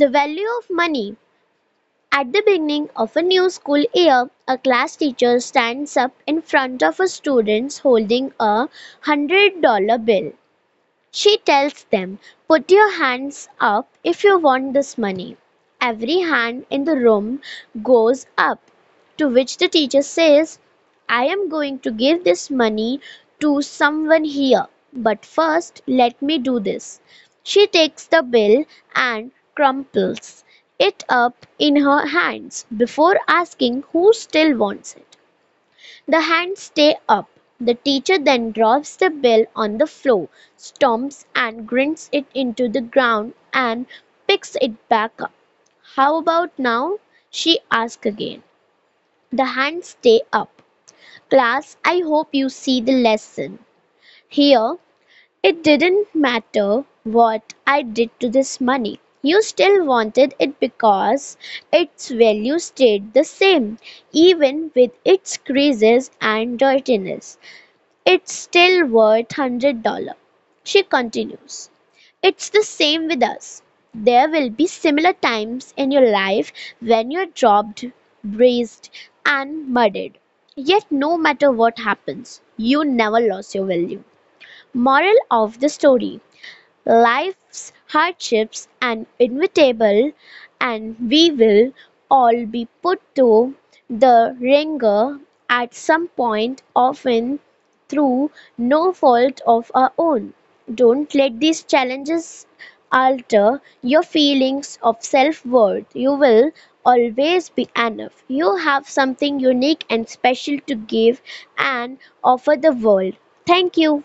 The value of money. At the beginning of a new school year, a class teacher stands up in front of students holding a hundred dollar bill. She tells them, Put your hands up if you want this money. Every hand in the room goes up, to which the teacher says, I am going to give this money to someone here, but first let me do this. She takes the bill and crumples it up in her hands before asking who still wants it. The hands stay up. The teacher then drops the bill on the floor, stomps and grinds it into the ground, and picks it back up. How about now? she asks again. The hands stay up. Class, I hope you see the lesson. Here, it didn't matter what I did to this money. You still wanted it because its value stayed the same, even with its creases and dirtiness. It's still worth hundred dollars. She continues. It's the same with us. There will be similar times in your life when you're dropped, bruised, and murdered. Yet, no matter what happens, you never lost your value. Moral of the story Life's hardships are inevitable, and we will all be put to the wringer at some point, often through no fault of our own. Don't let these challenges alter your feelings of self worth. You will always be enough. You have something unique and special to give and offer the world. Thank you.